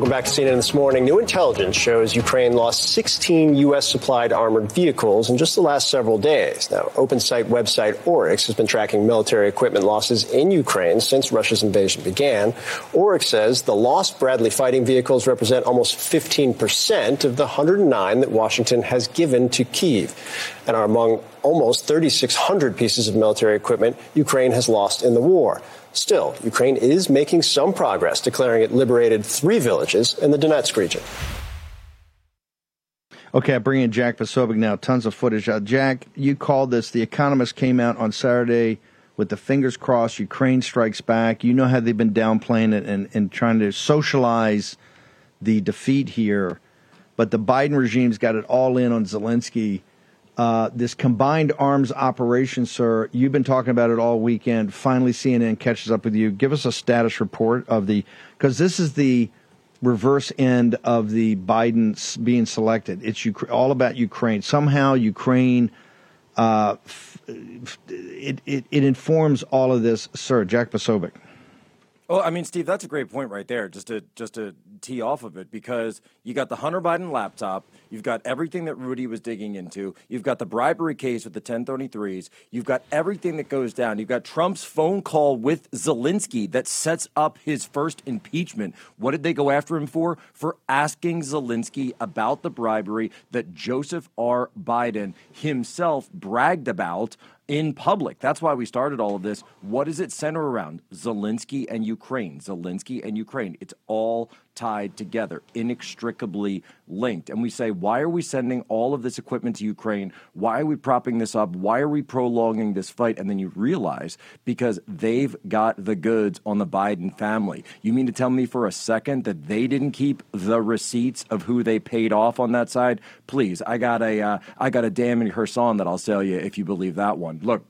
Welcome back to CNN this morning. New intelligence shows Ukraine lost 16 U.S. supplied armored vehicles in just the last several days. Now, OpenSite website Oryx has been tracking military equipment losses in Ukraine since Russia's invasion began. Oryx says the lost Bradley fighting vehicles represent almost 15% of the 109 that Washington has given to Kiev and are among almost 3,600 pieces of military equipment Ukraine has lost in the war. Still, Ukraine is making some progress, declaring it liberated three villages in the Donetsk region. Okay, I bring in Jack Posobiec now. Tons of footage. Uh, Jack, you called this. The Economist came out on Saturday with the fingers crossed. Ukraine strikes back. You know how they've been downplaying it and, and trying to socialize the defeat here. But the Biden regime's got it all in on Zelensky. Uh, this combined arms operation, sir, you've been talking about it all weekend. Finally, CNN catches up with you. Give us a status report of the, because this is the reverse end of the Biden being selected. It's all about Ukraine. Somehow, Ukraine, uh, it, it, it informs all of this, sir. Jack Posobiec. Well, I mean, Steve, that's a great point right there. Just to just to tee off of it, because you got the Hunter Biden laptop, you've got everything that Rudy was digging into, you've got the bribery case with the 1033s, you've got everything that goes down, you've got Trump's phone call with Zelensky that sets up his first impeachment. What did they go after him for? For asking Zelensky about the bribery that Joseph R. Biden himself bragged about in public. That's why we started all of this. What does it center around? Zelensky and Ukraine. Zelensky and Ukraine. It's all tied together, inextricably linked. And we say, why are we sending all of this equipment to Ukraine? Why are we propping this up? Why are we prolonging this fight? And then you realize because they've got the goods on the Biden family. You mean to tell me for a second that they didn't keep the receipts of who they paid off on that side? Please, I got a, uh, I got a damn her song that I'll sell you if you believe that one. Look,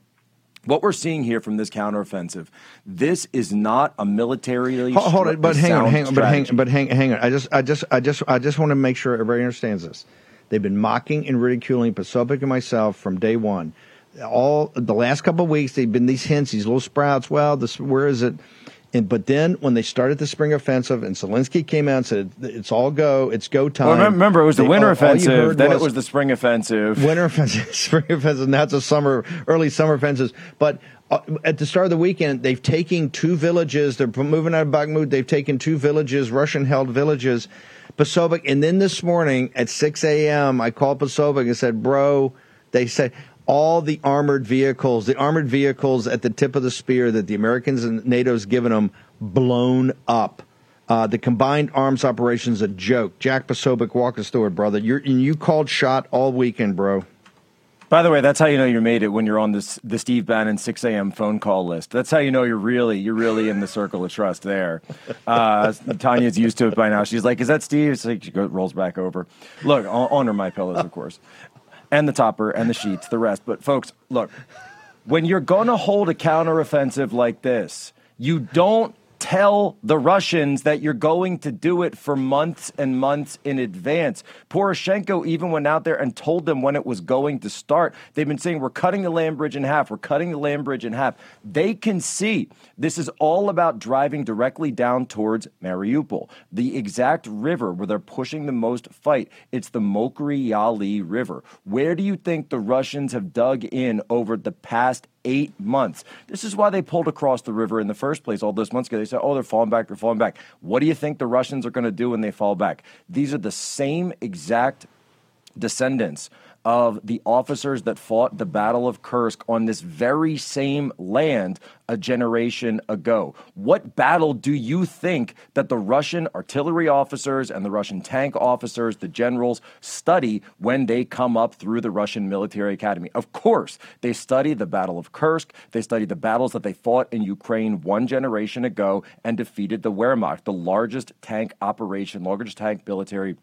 what we're seeing here from this counteroffensive, this is not a military. Hold, hold it, but hang on, hang on, but hang, but hang, hang on. I just, I just, I just, I just want to make sure everybody understands this. They've been mocking and ridiculing Posobiec and myself from day one. All the last couple of weeks, they've been these hints, these little sprouts. Well, this, where is it? And, but then when they started the spring offensive and Zelensky came out and said it's all go, it's go time. Well, remember, it was the they, winter all, offensive. All then was it was the spring offensive. Winter offensive, spring offensive. Now it's a summer, early summer offensives. But uh, at the start of the weekend, they've taken two villages. They're moving out of Bakhmut. They've taken two villages, Russian-held villages. Posobiec, and then this morning at 6 a.m., I called Posobiec and said, "Bro," they said all the armored vehicles, the armored vehicles at the tip of the spear that the Americans and NATO's given them, blown up. Uh, the combined arms operation's a joke. Jack Posobiec, walk us through it, brother. You're, you called shot all weekend, bro. By the way, that's how you know you made it when you're on this the Steve Bannon 6 a.m. phone call list. That's how you know you're really you're really in the circle of trust there. Uh, Tanya's used to it by now. She's like, "Is that Steve?" Like she goes, rolls back over. Look, on, on my pillows, of course and the topper and the sheets, the rest. But folks, look, when you're going to hold a counteroffensive like this, you don't tell the Russians that you're going to do it for months and months in advance. Poroshenko even went out there and told them when it was going to start. They've been saying, We're cutting the land bridge in half. We're cutting the land bridge in half. They can see this is all about driving directly down towards Mariupol, the exact river where they're pushing the most fight. It's the Mokry Yali River. Where do you think the Russians have dug in over the past eight months. This is why they pulled across the river in the first place all those months ago. They said, oh, they're falling back, they're falling back. What do you think the Russians are going to do when they fall back? These are the same exact descendants of the officers that fought the Battle of Kursk on this very same land a generation ago. What battle do you think that the Russian artillery officers and the Russian tank officers, the generals, study when they come up through the Russian military academy? Of course, they study the Battle of Kursk. They study the battles that they fought in Ukraine one generation ago and defeated the Wehrmacht, the largest tank operation, largest tank military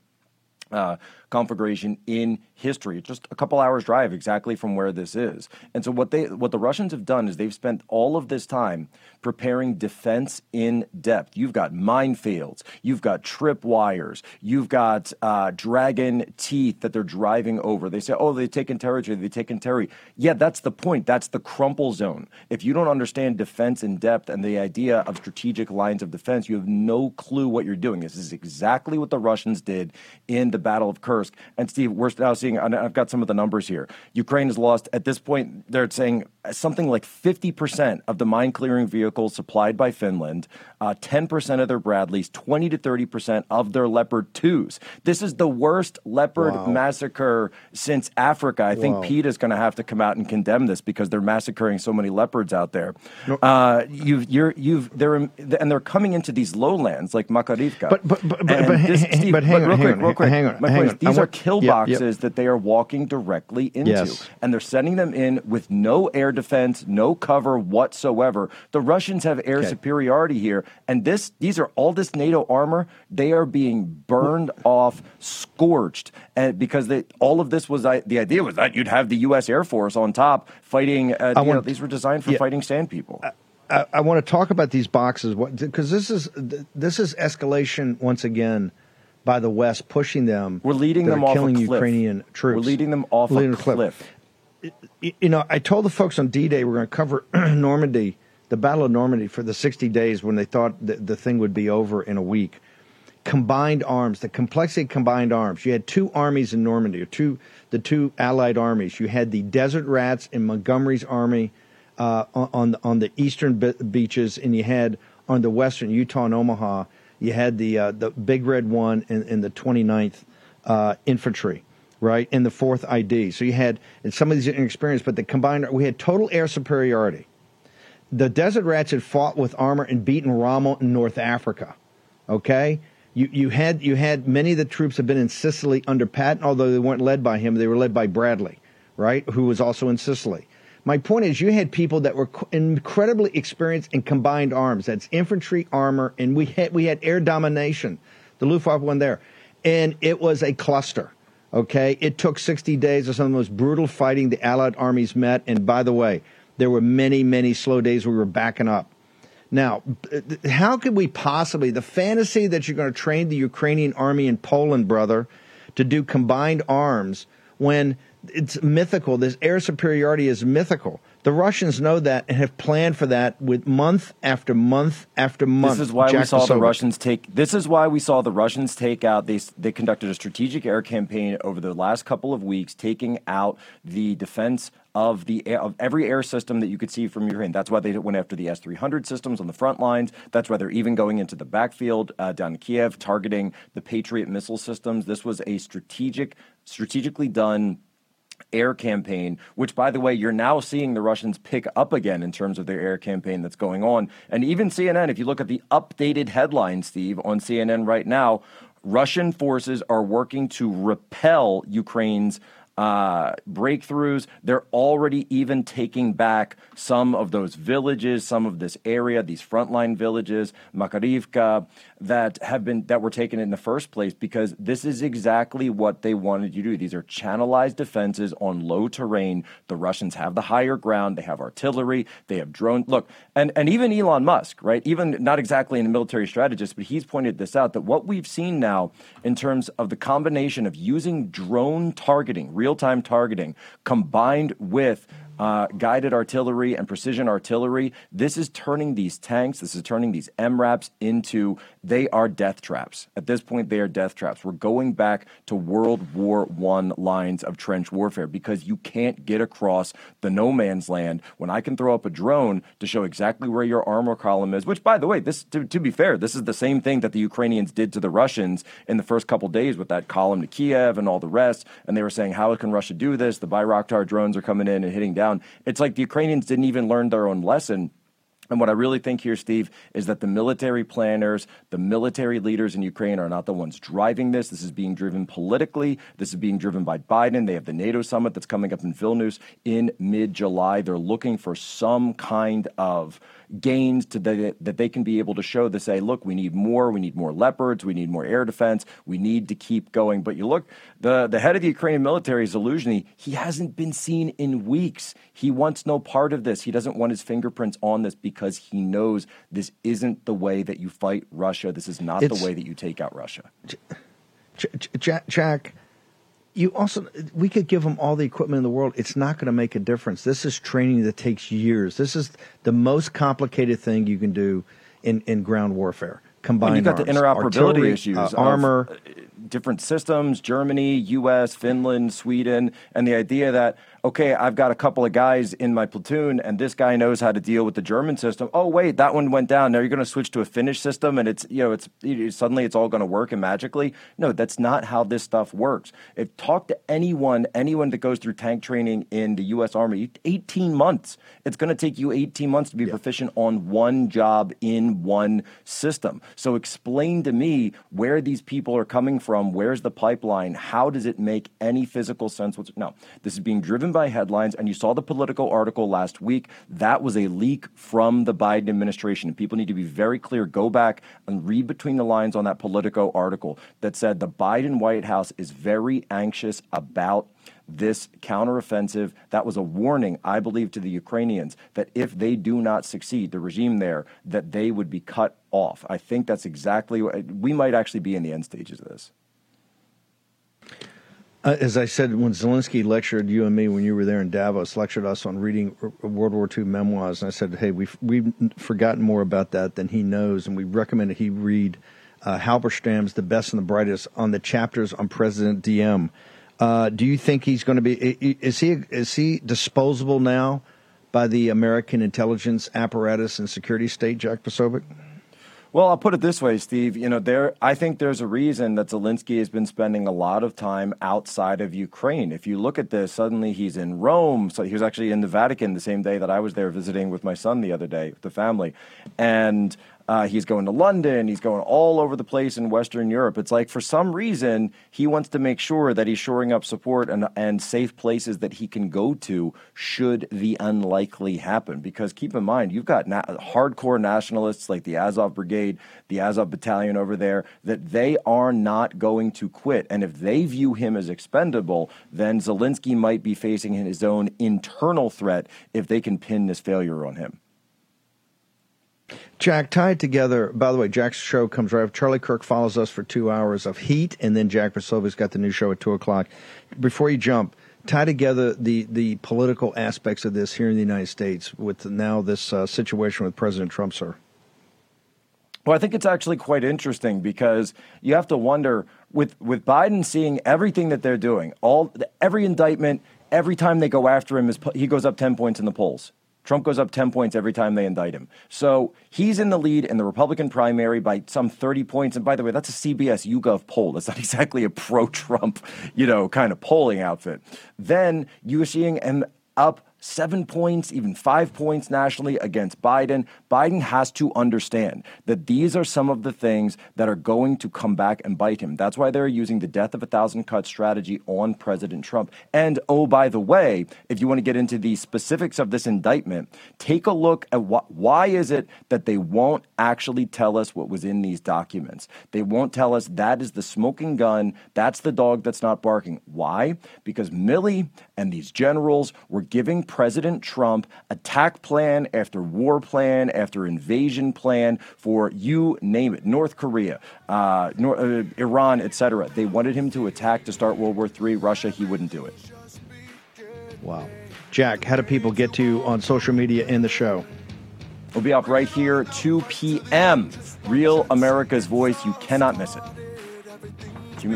uh, conflagration in history. Just a couple hours drive exactly from where this is. And so what they what the Russians have done is they've spent all of this time preparing defense in depth. You've got minefields, you've got trip wires, you've got uh, dragon teeth that they're driving over. They say, "Oh, they've taken territory. They've taken territory." Yeah, that's the point. That's the crumple zone. If you don't understand defense in depth and the idea of strategic lines of defense, you have no clue what you're doing. This is exactly what the Russians did in the Battle of Kursk. And Steve, we're now seeing. I've got some of the numbers here. Ukraine has lost at this point. They're saying something like 50% of the mine clearing vehicles supplied by Finland, uh, 10% of their Bradleys, 20 to 30% of their Leopard 2s. This is the worst Leopard wow. massacre since Africa. I think wow. Pete is going to have to come out and condemn this because they're massacring so many leopards out there. No. Uh, you've, you're, you've, they're, and they're coming into these lowlands like Makarivka. But, but, but, but, but, Steve, but hang, real on, quick, hang real quick, hang on, hang on. These are kill boxes yep, that they are walking directly into. Yes. And they're sending them in with no air defense, no cover whatsoever. The Russians have air okay. superiority here, and this these are all this NATO armor. They are being burned off, scorched, and because they, all of this was the idea was that you'd have the U.S. Air Force on top fighting. Uh, know, these were designed for yeah, fighting sand people. I, I, want to talk about these boxes because this is this is escalation once again by the West pushing them. We're leading them off killing a cliff. Ukrainian troops. We're leading them off leading a cliff. cliff you know, I told the folks on D Day we're going to cover Normandy, the Battle of Normandy, for the 60 days when they thought the, the thing would be over in a week. Combined arms, the complexity of combined arms. You had two armies in Normandy, or two the two Allied armies. You had the Desert Rats in Montgomery's army uh, on on the eastern be- beaches, and you had on the western Utah and Omaha. You had the uh, the Big Red One in, the 29th uh, Infantry right, in the fourth ID. So you had, and some of these inexperienced, but the combined, we had total air superiority. The Desert Rats had fought with armor and beaten Rommel in North Africa. Okay? You, you had you had many of the troops have been in Sicily under Patton, although they weren't led by him. They were led by Bradley, right, who was also in Sicily. My point is, you had people that were incredibly experienced in combined arms. That's infantry, armor, and we had we had air domination. The Luftwaffe went there, and it was a cluster. Okay, it took 60 days of some of the most brutal fighting the Allied armies met. And by the way, there were many, many slow days we were backing up. Now, how could we possibly, the fantasy that you're going to train the Ukrainian army in Poland, brother, to do combined arms when it's mythical, this air superiority is mythical. The Russians know that and have planned for that with month after month after month. This is why Jack we saw the Russians take. This is why we saw the Russians take out. They they conducted a strategic air campaign over the last couple of weeks, taking out the defense of the of every air system that you could see from Ukraine. That's why they went after the S three hundred systems on the front lines. That's why they're even going into the backfield uh, down in Kiev, targeting the Patriot missile systems. This was a strategic, strategically done air campaign, which, by the way, you're now seeing the Russians pick up again in terms of their air campaign that's going on. And even CNN, if you look at the updated headline, Steve, on CNN right now, Russian forces are working to repel Ukraine's uh, breakthroughs. They're already even taking back some of those villages, some of this area, these frontline villages, Makarivka, that have been that were taken in the first place because this is exactly what they wanted you to do. These are channelized defenses on low terrain. The Russians have the higher ground. They have artillery. They have drone. Look, and and even Elon Musk, right? Even not exactly a military strategist, but he's pointed this out that what we've seen now in terms of the combination of using drone targeting, real real time targeting combined with uh, guided artillery and precision artillery. This is turning these tanks, this is turning these MRAPs into, they are death traps. At this point, they are death traps. We're going back to World War I lines of trench warfare because you can't get across the no man's land when I can throw up a drone to show exactly where your armor column is, which, by the way, this to, to be fair, this is the same thing that the Ukrainians did to the Russians in the first couple days with that column to Kiev and all the rest. And they were saying, how can Russia do this? The Bayraktar drones are coming in and hitting down. It's like the Ukrainians didn't even learn their own lesson. And what I really think here, Steve, is that the military planners, the military leaders in Ukraine are not the ones driving this. This is being driven politically. This is being driven by Biden. They have the NATO summit that's coming up in Vilnius in mid July. They're looking for some kind of gains to the, that they can be able to show to say, look, we need more, we need more leopards, we need more air defense, we need to keep going. But you look, the, the head of the Ukrainian military, Zaluzhny, he hasn't been seen in weeks. He wants no part of this. He doesn't want his fingerprints on this because he knows this isn't the way that you fight Russia. This is not it's, the way that you take out Russia. Jack, Jack you also we could give them all the equipment in the world. It's not going to make a difference. This is training that takes years. This is the most complicated thing you can do in, in ground warfare. Combined well, you've got arms, the interoperability issues uh, armor. uh, different systems germany us finland sweden and the idea that okay, I've got a couple of guys in my platoon, and this guy knows how to deal with the German system. Oh, wait, that one went down. Now you're going to switch to a Finnish system, and it's you know, it's suddenly it's all going to work and magically. No, that's not how this stuff works. If talk to anyone, anyone that goes through tank training in the U.S. Army, 18 months. It's going to take you 18 months to be yeah. proficient on one job in one system. So explain to me where these people are coming from. Where's the pipeline? How does it make any physical sense? No, this is being driven by headlines, and you saw the Politico article last week. That was a leak from the Biden administration. People need to be very clear. Go back and read between the lines on that Politico article that said the Biden White House is very anxious about this counteroffensive. That was a warning, I believe, to the Ukrainians that if they do not succeed, the regime there, that they would be cut off. I think that's exactly what we might actually be in the end stages of this. Uh, as I said, when Zelensky lectured you and me when you were there in Davos, lectured us on reading World War II memoirs, and I said, "Hey, we've we've forgotten more about that than he knows, and we recommended he read uh, Halberstam's "The Best and the Brightest" on the chapters on President Diem." Uh, do you think he's going to be? Is he is he disposable now by the American intelligence apparatus and security state, Jack Posobiec? Well, I'll put it this way, Steve. You know, there. I think there's a reason that Zelensky has been spending a lot of time outside of Ukraine. If you look at this, suddenly he's in Rome. So he was actually in the Vatican the same day that I was there visiting with my son the other day, the family, and uh, he's going to London. He's going all over the place in Western Europe. It's like for some reason he wants to make sure that he's shoring up support and and safe places that he can go to should the unlikely happen. Because keep in mind, you've got na- hardcore nationalists like the Azov Brigade, the Azov Battalion over there, that they are not going to quit. And if they view him as expendable, then Zelensky might be facing his own internal threat if they can pin this failure on him. Jack, tied together, by the way, Jack's show comes right. Up. Charlie Kirk follows us for two hours of heat, and then Jack Posobiec's got the new show at 2 o'clock. Before you jump, tie together the, the political aspects of this here in the United States with now this uh, situation with President Trump, sir. Well, I think it's actually quite interesting because you have to wonder with, with Biden seeing everything that they're doing, all every indictment, every time they go after him, is, he goes up 10 points in the polls. Trump goes up 10 points every time they indict him. So he's in the lead in the Republican primary by some 30 points. And by the way, that's a CBS YouGov poll. That's not exactly a pro Trump, you know, kind of polling outfit. Then you're seeing him up seven points, even five points nationally against Biden. Biden has to understand that these are some of the things that are going to come back and bite him. That's why they're using the death of a thousand cuts strategy on President Trump. And oh, by the way, if you want to get into the specifics of this indictment, take a look at why is it that they won't actually tell us what was in these documents? They won't tell us that is the smoking gun, that's the dog that's not barking. Why? Because Milley and these generals were giving President Trump attack plan after war plan after invasion plan for you name it, North Korea, uh, North, uh, Iran, etc. They wanted him to attack to start World War III. Russia, he wouldn't do it. Wow. Jack, how do people get to you on social media and the show? We'll be up right here, 2 p.m. Real America's Voice. You cannot miss it.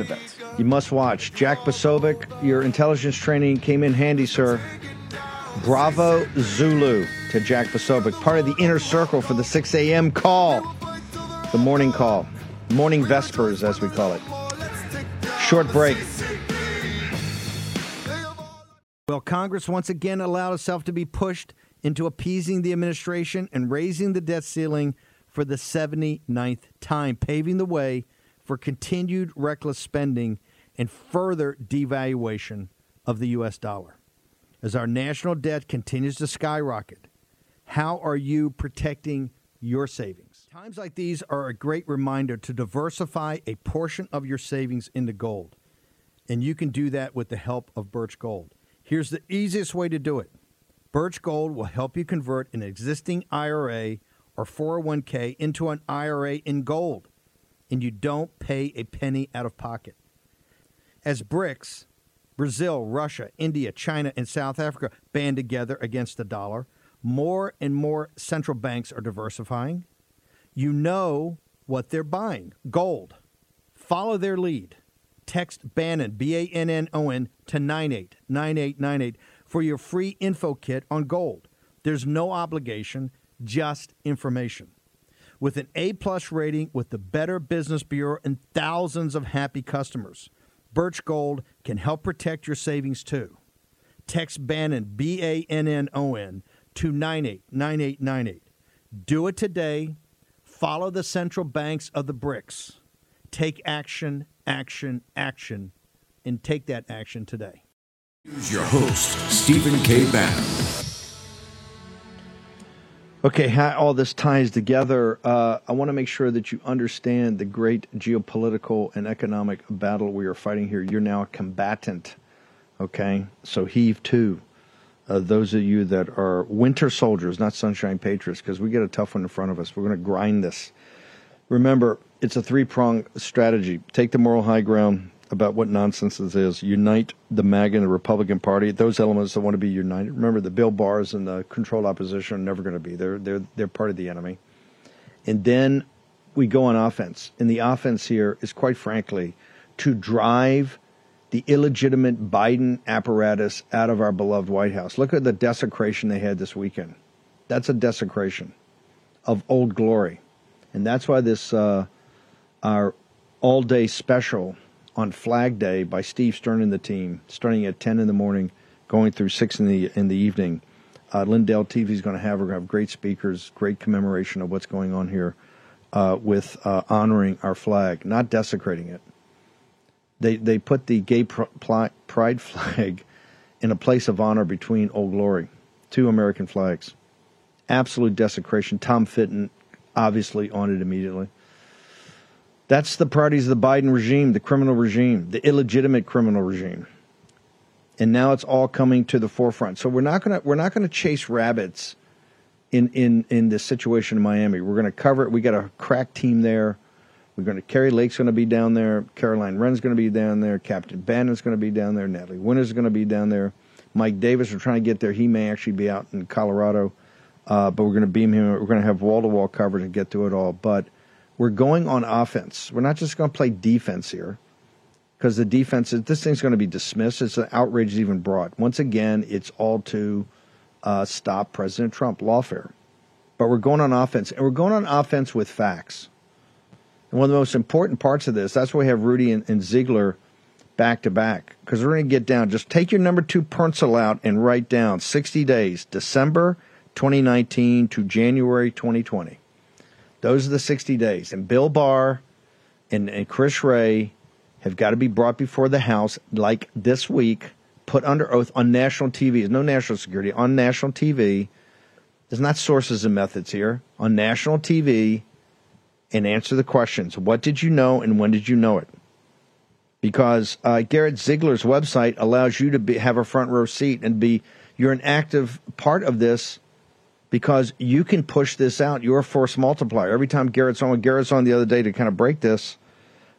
Bets. You must watch. Jack Posobiec, your intelligence training came in handy, sir. Bravo Zulu to Jack Posobiec, part of the inner circle for the 6 a.m. call, the morning call, morning vespers, as we call it. Short break. Well, Congress once again allowed itself to be pushed into appeasing the administration and raising the debt ceiling for the 79th time, paving the way for continued reckless spending and further devaluation of the U.S. dollar. As our national debt continues to skyrocket, how are you protecting your savings? Times like these are a great reminder to diversify a portion of your savings into gold. And you can do that with the help of Birch Gold. Here's the easiest way to do it Birch Gold will help you convert an existing IRA or 401k into an IRA in gold, and you don't pay a penny out of pocket. As BRICS, Brazil, Russia, India, China, and South Africa band together against the dollar, more and more central banks are diversifying. You know what they're buying gold. Follow their lead. Text Bannon, B A N N O N, to 989898 for your free info kit on gold. There's no obligation, just information. With an A plus rating with the Better Business Bureau and thousands of happy customers, Birch Gold can help protect your savings too. Text Bannon, B A N N O N, to 989898. Do it today. Follow the central banks of the BRICS. Take action, action, action, and take that action today. Here's your host, Stephen K. Bannon. Okay, how all this ties together, uh, I want to make sure that you understand the great geopolitical and economic battle we are fighting here. You're now a combatant, okay? So heave to. Uh, those of you that are winter soldiers, not sunshine patriots, because we get a tough one in front of us. We're going to grind this. Remember, it's a three pronged strategy. Take the moral high ground about what nonsense this is. Unite the MAGA and the Republican Party. Those elements that want to be united. Remember, the Bill Bars and the controlled opposition are never going to be. They're they're they're part of the enemy. And then we go on offense. And the offense here is quite frankly to drive the illegitimate Biden apparatus out of our beloved White House. Look at the desecration they had this weekend. That's a desecration of old glory. And that's why this uh, our all day special on Flag Day by Steve Stern and the team, starting at 10 in the morning, going through 6 in the in the evening. Uh, Lindell TV is going to have, we're going to have great speakers, great commemoration of what's going on here uh, with uh, honoring our flag, not desecrating it. They, they put the gay pr- pride flag in a place of honor between Old Glory, two American flags. Absolute desecration. Tom Fitton obviously on it immediately. That's the priorities of the Biden regime, the criminal regime, the illegitimate criminal regime. And now it's all coming to the forefront. So we're not gonna we're not gonna chase rabbits in in in this situation in Miami. We're gonna cover it. We got a crack team there. We're going to Kari Lake's going to be down there. Caroline Wren's going to be down there. Captain Bannon's going to be down there. Natalie Winters is going to be down there. Mike Davis, we're trying to get there. He may actually be out in Colorado, uh, but we're going to beam him. We're going to have wall to wall coverage and get through it all. But we're going on offense. We're not just going to play defense here because the defense is this thing's going to be dismissed. It's an outrage even brought. Once again, it's all to uh, stop President Trump, lawfare. But we're going on offense, and we're going on offense with facts. And one of the most important parts of this, that's why we have Rudy and, and Ziegler back to back, because we're going to get down. Just take your number two pencil out and write down 60 days, December 2019 to January 2020. Those are the 60 days. And Bill Barr and, and Chris Wray have got to be brought before the House like this week, put under oath on national TV. There's no national security on national TV. There's not sources and methods here. On national TV, and answer the questions. What did you know and when did you know it? Because uh, Garrett Ziegler's website allows you to be, have a front row seat and be you're an active part of this because you can push this out. You're a force multiplier. Every time Garrett's on, Garrett's on the other day to kind of break this,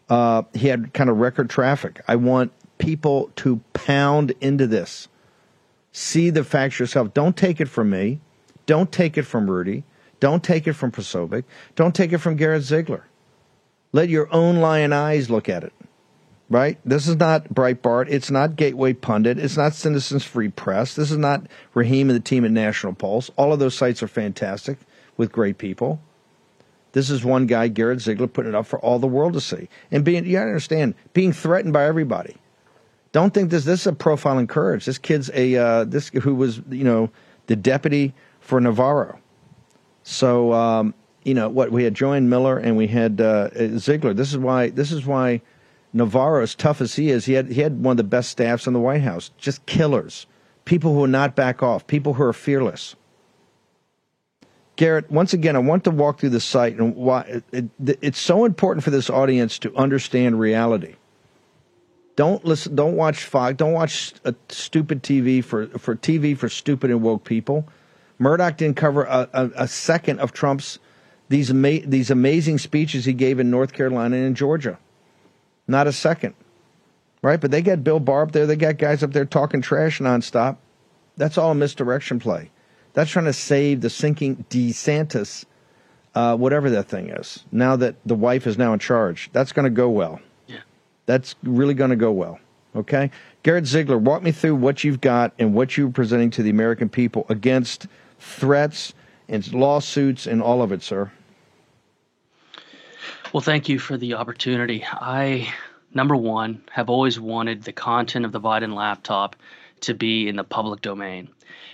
uh, he had kind of record traffic. I want people to pound into this. See the facts yourself. Don't take it from me. Don't take it from Rudy. Don't take it from Posobiec. Don't take it from Garrett Ziegler. Let your own lion eyes look at it. Right? This is not Breitbart. It's not Gateway Pundit. It's not Citizens Free Press. This is not Raheem and the team at National Pulse. All of those sites are fantastic with great people. This is one guy, Garrett Ziegler, putting it up for all the world to see. And being, you understand, being threatened by everybody. Don't think this. This is a profiling courage. This kid's a uh, this who was you know the deputy for Navarro. So um, you know what we had Joanne Miller and we had uh, Ziegler. This is why this is why Navarro, as tough as he is, he had he had one of the best staffs in the White House. Just killers, people who will not back off, people who are fearless. Garrett, once again, I want to walk through the site and why it, it, it's so important for this audience to understand reality. Don't listen. Don't watch Fox. Don't watch stupid TV for for TV for stupid and woke people. Murdoch didn't cover a, a, a second of Trump's these ama- these amazing speeches he gave in North Carolina and in Georgia. Not a second, right? But they got Bill Barr up there. They got guys up there talking trash nonstop. That's all a misdirection play. That's trying to save the sinking DeSantis, uh, whatever that thing is. Now that the wife is now in charge, that's going to go well. Yeah. That's really going to go well. Okay? Garrett Ziegler, walk me through what you've got and what you're presenting to the American people against threats and lawsuits and all of it, sir. Well, thank you for the opportunity. I, number one, have always wanted the content of the Biden laptop to be in the public domain.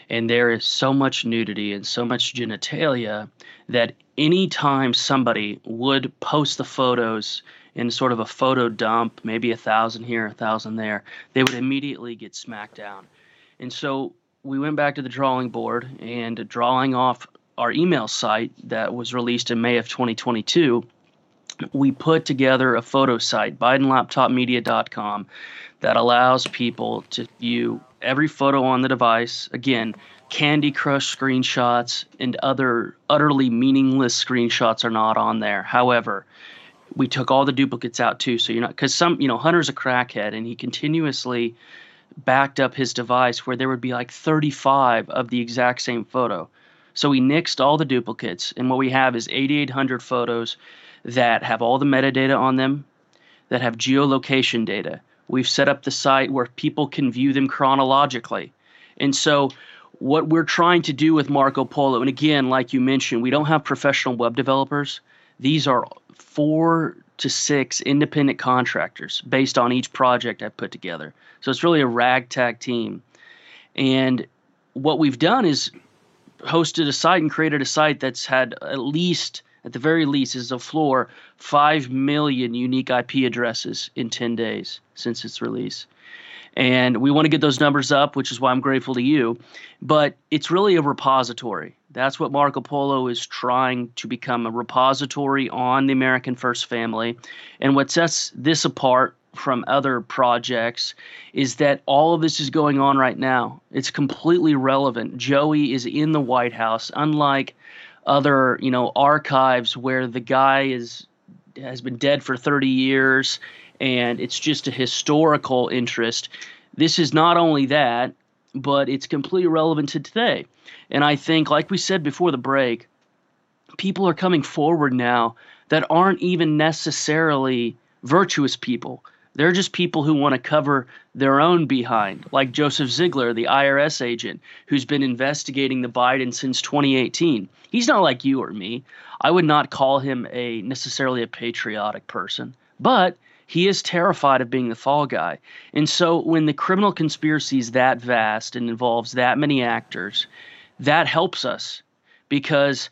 And there is so much nudity and so much genitalia that anytime somebody would post the photos in sort of a photo dump, maybe a thousand here, a thousand there, they would immediately get smacked down. And so we went back to the drawing board and drawing off our email site that was released in May of 2022, we put together a photo site, BidenLaptopMedia.com, that allows people to view every photo on the device. Again, Candy Crush screenshots and other utterly meaningless screenshots are not on there. However, we took all the duplicates out too. So you're not because some you know Hunter's a crackhead and he continuously backed up his device where there would be like 35 of the exact same photo. So we nixed all the duplicates and what we have is 8800 photos that have all the metadata on them that have geolocation data. We've set up the site where people can view them chronologically. And so what we're trying to do with Marco Polo, and again, like you mentioned, we don't have professional web developers. These are four to six independent contractors based on each project I've put together. So it's really a ragtag team. And what we've done is hosted a site and created a site that's had at least, at the very least, is a floor, 5 million unique IP addresses in 10 days since its release. And we want to get those numbers up, which is why I'm grateful to you. But it's really a repository. That's what Marco Polo is trying to become a repository on the American First family. And what sets this apart from other projects is that all of this is going on right now. It's completely relevant. Joey is in the White House, unlike other, you know, archives where the guy is has been dead for 30 years and it's just a historical interest. This is not only that, but it's completely relevant to today. And I think, like we said before the break, people are coming forward now that aren't even necessarily virtuous people. They're just people who want to cover their own behind, like Joseph Ziegler, the IRS agent who's been investigating the Biden since 2018. He's not like you or me. I would not call him a necessarily a patriotic person, but he is terrified of being the fall guy. And so when the criminal conspiracy is that vast and involves that many actors, that helps us because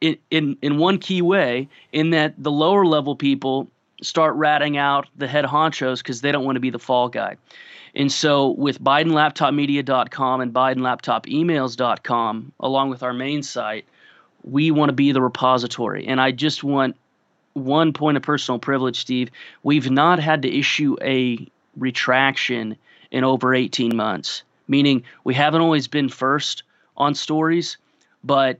in, in in one key way in that the lower level people start ratting out the head honchos because they don't want to be the fall guy. And so with BidenLaptopMedia.com and BidenLaptopEmails.com, along with our main site, we want to be the repository. And I just want one point of personal privilege, Steve. We've not had to issue a retraction in over 18 months, meaning we haven't always been first on stories, but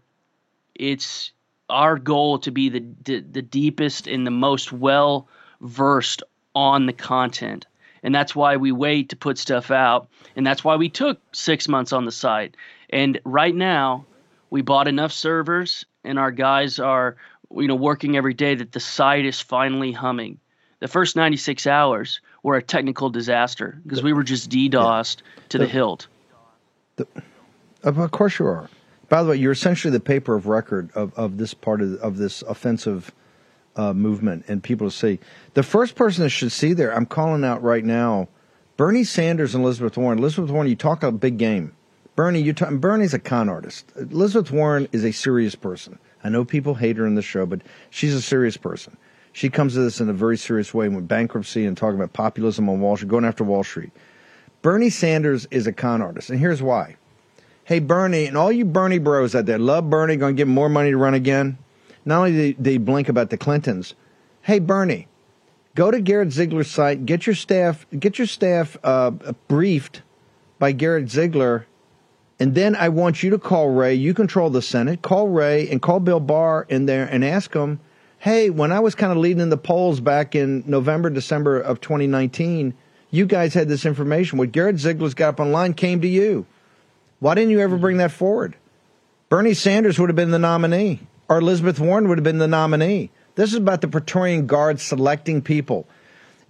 it's our goal to be the, the, the deepest and the most well versed on the content. And that's why we wait to put stuff out. And that's why we took six months on the site. And right now, we bought enough servers and our guys are you know working every day that the site is finally humming. The first 96 hours were a technical disaster because we were just DDoSed yeah. to the, the hilt. The, of course you are. By the way, you're essentially the paper of record of, of this part of, of this offensive uh, movement, and people see. The first person that should see there, I'm calling out right now, Bernie Sanders and Elizabeth Warren. Elizabeth Warren, you talk a big game. Bernie, you talk, Bernie's a con artist. Elizabeth Warren is a serious person. I know people hate her in the show, but she's a serious person. She comes to this in a very serious way with bankruptcy and talking about populism on Wall Street, going after Wall Street. Bernie Sanders is a con artist, and here's why. Hey, Bernie, and all you Bernie bros out there, love Bernie, going to him more money to run again. Not only do they blink about the Clintons, hey, Bernie, go to Garrett Ziegler's site, get your staff, get your staff uh, briefed by Garrett Ziegler and then I want you to call Wray. You control the Senate. Call Wray and call Bill Barr in there and ask them, hey, when I was kind of leading in the polls back in November, December of 2019, you guys had this information. What Garrett Ziegler's got up online came to you. Why didn't you ever bring that forward? Bernie Sanders would have been the nominee, or Elizabeth Warren would have been the nominee. This is about the Praetorian Guard selecting people.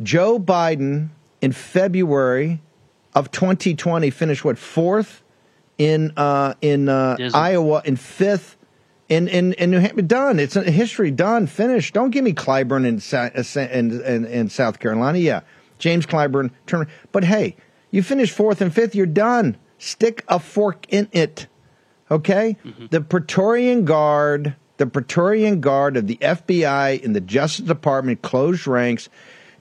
Joe Biden in February of 2020 finished what fourth in uh, in uh, Iowa and fifth. In, in, in New Hampshire, done. It's a history, done, finished. Don't give me Clyburn in, uh, in, in, in South Carolina. Yeah, James Clyburn. Turn, but hey, you finished fourth and fifth, you're done. Stick a fork in it. Okay? Mm-hmm. The Praetorian Guard, the Praetorian Guard of the FBI and the Justice Department closed ranks.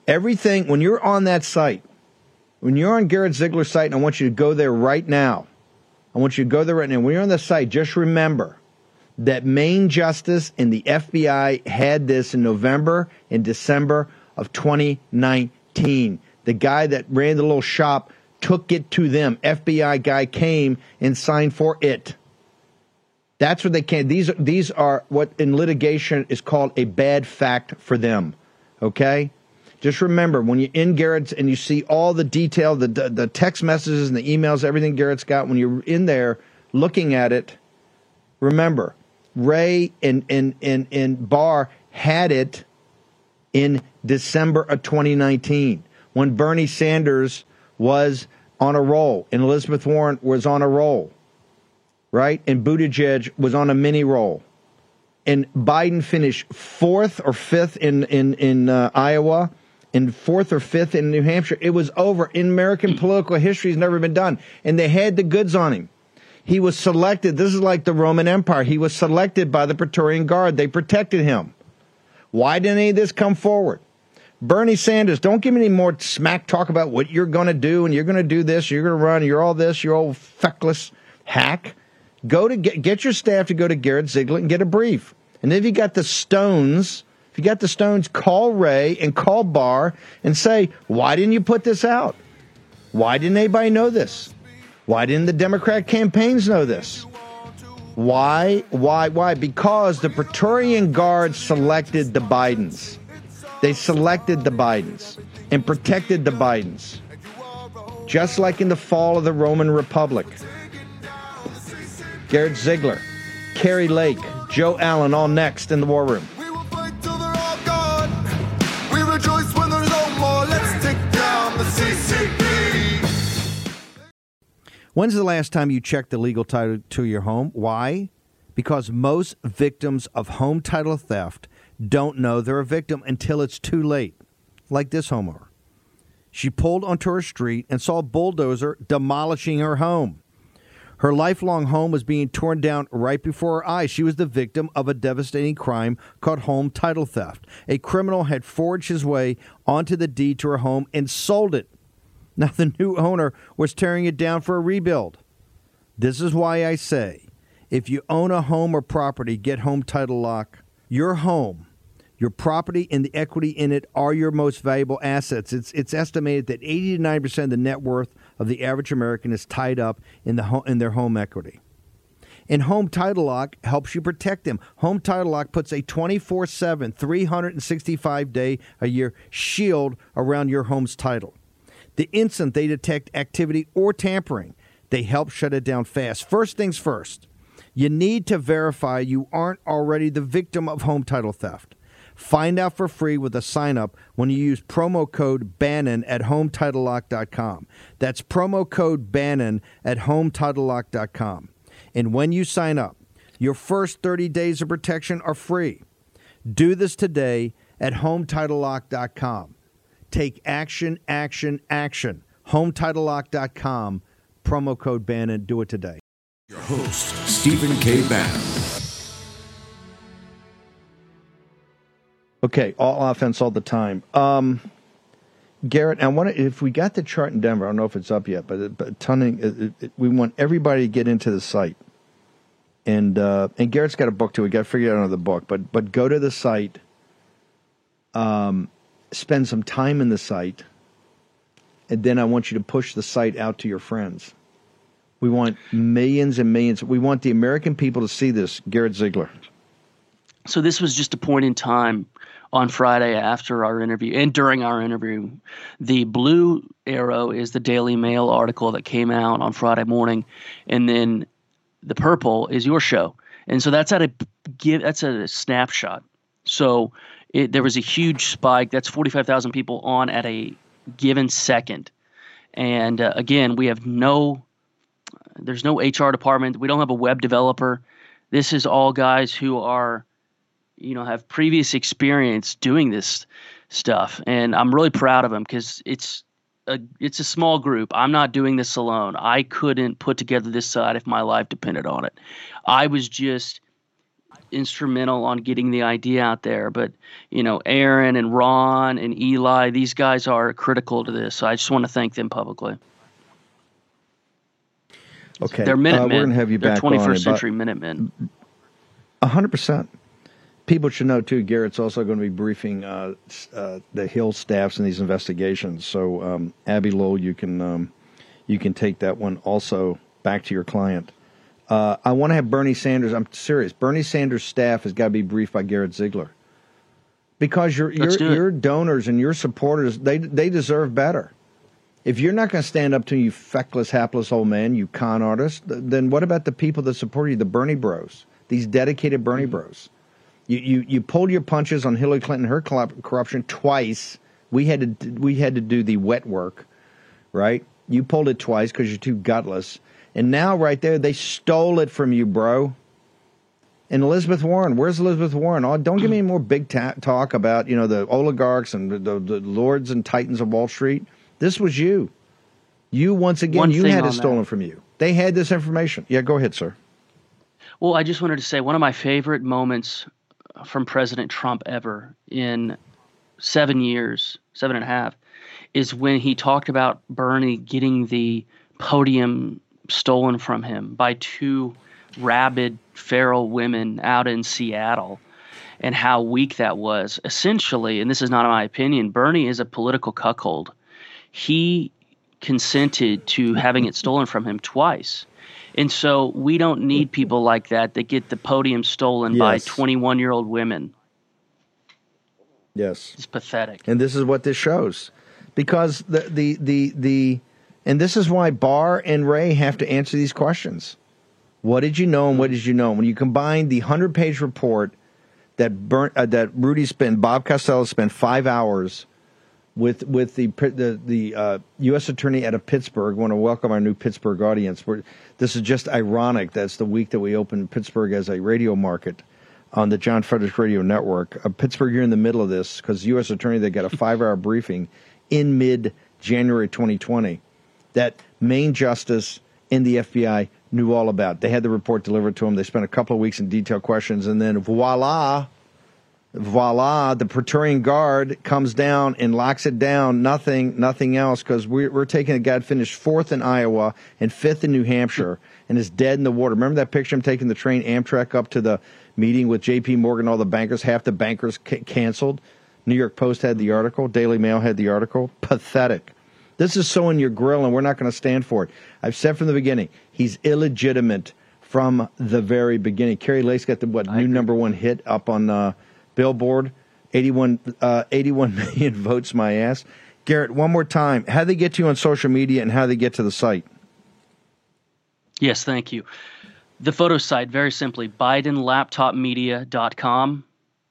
Everything, when you're on that site, when you're on Garrett Ziegler's site, and I want you to go there right now I want you to go there right now. When you're on the site, just remember that Main Justice and the FBI had this in November and December of 2019. The guy that ran the little shop took it to them. FBI guy came and signed for it. That's what they can. These these are what in litigation is called a bad fact for them. Okay? Just remember when you're in Garrett's and you see all the detail, the, the, the text messages and the emails, everything Garrett's got, when you're in there looking at it, remember Wray and and and, and Barr had it in December of 2019 when Bernie Sanders was on a roll and Elizabeth Warren was on a roll, right? And Buttigieg was on a mini roll. And Biden finished fourth or fifth in in in uh, Iowa in fourth or fifth in New Hampshire. It was over. In American political history, has never been done. And they had the goods on him. He was selected. This is like the Roman Empire. He was selected by the Praetorian Guard. They protected him. Why didn't any of this come forward? Bernie Sanders, don't give me any more smack talk about what you're going to do and you're going to do this, you're going to run, you're all this, you're all feckless hack. Go to get, get your staff to go to Garrett Ziegler and get a brief. And if you got the stones if you got the Stones, call Wray and call Barr and say, why didn't you put this out? Why didn't anybody know this? Why didn't the Democrat campaigns know this? Why? Why? Why? Because the Praetorian Guard selected the Bidens. They selected the Bidens and protected the Bidens. Just like in the fall of the Roman Republic. Garrett Ziegler, Kari Lake, Joe Allen, all next in the War Room. When's the last time you checked the legal title to your home? Why? Because most victims of home title theft don't know they're a victim until it's too late, like this homeowner. She pulled onto her street and saw a bulldozer demolishing her home. Her lifelong home was being torn down right before her eyes. She was the victim of a devastating crime called home title theft. A criminal had forged his way onto the deed to her home and sold it now the new owner was tearing it down for a rebuild. This is why I say if you own a home or property, get home title lock. Your home, your property, and the equity in it are your most valuable assets. It's, it's estimated that 80 to 90% of the net worth of the average American is tied up in, the ho- in their home equity. And Home Title Lock helps you protect them. Home Title Lock puts a 24 7, 365 day a year shield around your home's title. The instant they detect activity or tampering, they help shut it down fast. First things first, you need to verify you aren't already the victim of home title theft. Find out for free with a sign up when you use promo code Bannon at HomeTitleLock.com. That's promo code Bannon at HomeTitleLock.com. And when you sign up, your first 30 days of protection are free. Do this today at HomeTitleLock.com. Take action, action, action. HomeTitleLock.com. Promo code Bannon. Do it today. Your host, Stephen K. Bannon. Okay, all offense all the time. Um, Garrett, I want to, if we got the chart in Denver, I don't know if it's up yet, but, but tunning, it, it, we want everybody to get into the site. And uh, and Garrett's got a book too. We got to figure out another book, but but go to the site. Um, spend some time in the site, and then I want you to push the site out to your friends. We want millions and millions. We want the American people to see this. Garrett Ziegler. So this was just a point in time on Friday after our interview and during our interview. The blue arrow is the Daily Mail article that came out on Friday morning, and then the purple is your show. And so that's at a give that's at a snapshot. So it, there was a huge spike. That's 45,000 people on at a given second. And uh, again, we have no there's no HR department. We don't have a web developer. This is all guys who are you know have previous experience doing this stuff and i'm really proud of them because it's a it's a small group. I'm not doing this alone. I couldn't put together this side if my life depended on it. I was just instrumental on getting the idea out there but you know aaron and ron and eli these guys are critical to this so i just want to thank them publicly. Okay, they're minutemen Uh, we're gonna have you they're back on 21st in about- century minutemen. Hundred percent. People should know too. Garrett's also going to be briefing uh, uh, the Hill staffs in these investigations. So, um, Abbe Lowell, you can um, you can take that one also back to your client. Uh, I want to have Bernie Sanders. I'm serious. Bernie Sanders' staff has got to be briefed by Garrett Ziegler because your your your donors and your supporters they they deserve better. If you're not going to stand up to you feckless, hapless old man, you con artist, then what about the people that support you, the Bernie Bros, these dedicated Bernie Mm-hmm. Bros? You, you you pulled your punches on Hillary Clinton, her corruption twice. We had to we had to do the wet work, right? You pulled it twice because you're too gutless, and now right there they stole it from you, bro. And Elizabeth Warren, where's Elizabeth Warren? Oh, don't give me any more big ta- talk about you know the oligarchs and the, the, the lords and titans of Wall Street. This was you. You once again, One you had it stolen that. from you. They had this information. Yeah, go ahead, sir. Well, I just wanted to say one of my favorite moments from President Trump ever in seven years, seven and a half, is when he talked about Bernie getting the podium stolen from him by two rabid, feral women out in Seattle and how weak that was. Essentially, and this is not my opinion, Bernie is a political cuckold. He consented to having it stolen from him twice. And so we don't need people like that that get the podium stolen by 21 year old women. Yes. It's pathetic. And this is what this shows. Because the the the, the and this is why Barr and Wray have to answer these questions. What did you know and what did you know? When you combine the 100-page report that burnt uh, that Rudy spent Bob Costello spent 5 hours with with the the the uh, U.S. attorney out of Pittsburgh. I want to welcome our new Pittsburgh audience. We're, this is just ironic. That's the week that we opened Pittsburgh as a radio market on the John Frederick Radio Network. Uh, Pittsburgh, you're in the middle of this because the U.S. attorney they got a five hour briefing in mid January 2020 that Main Justice and the FBI knew all about. They had the report delivered to them. They spent a couple of weeks in detailed questions, and then voila voila, the Praetorian Guard comes down and locks it down. Nothing, nothing else, because we're, we're taking a guy that finished fourth in Iowa and fifth in New Hampshire and is dead in the water. Remember that picture? I'm taking the train Amtrak up to the meeting with J.P. Morgan, all the bankers. Half the bankers ca- canceled. New York Post had the article. Daily Mail had the article. Pathetic. This is so in your grill, and we're not going to stand for it. I've said from the beginning, he's illegitimate from the very beginning. Kari Lake got the what new number one hit up on uh, Billboard, 81, uh, 81 million votes my ass. Garrett, one more time. How they get to you on social media and how they get to the site? Yes, thank you. The photo site, very simply, BidenLaptopMedia.com.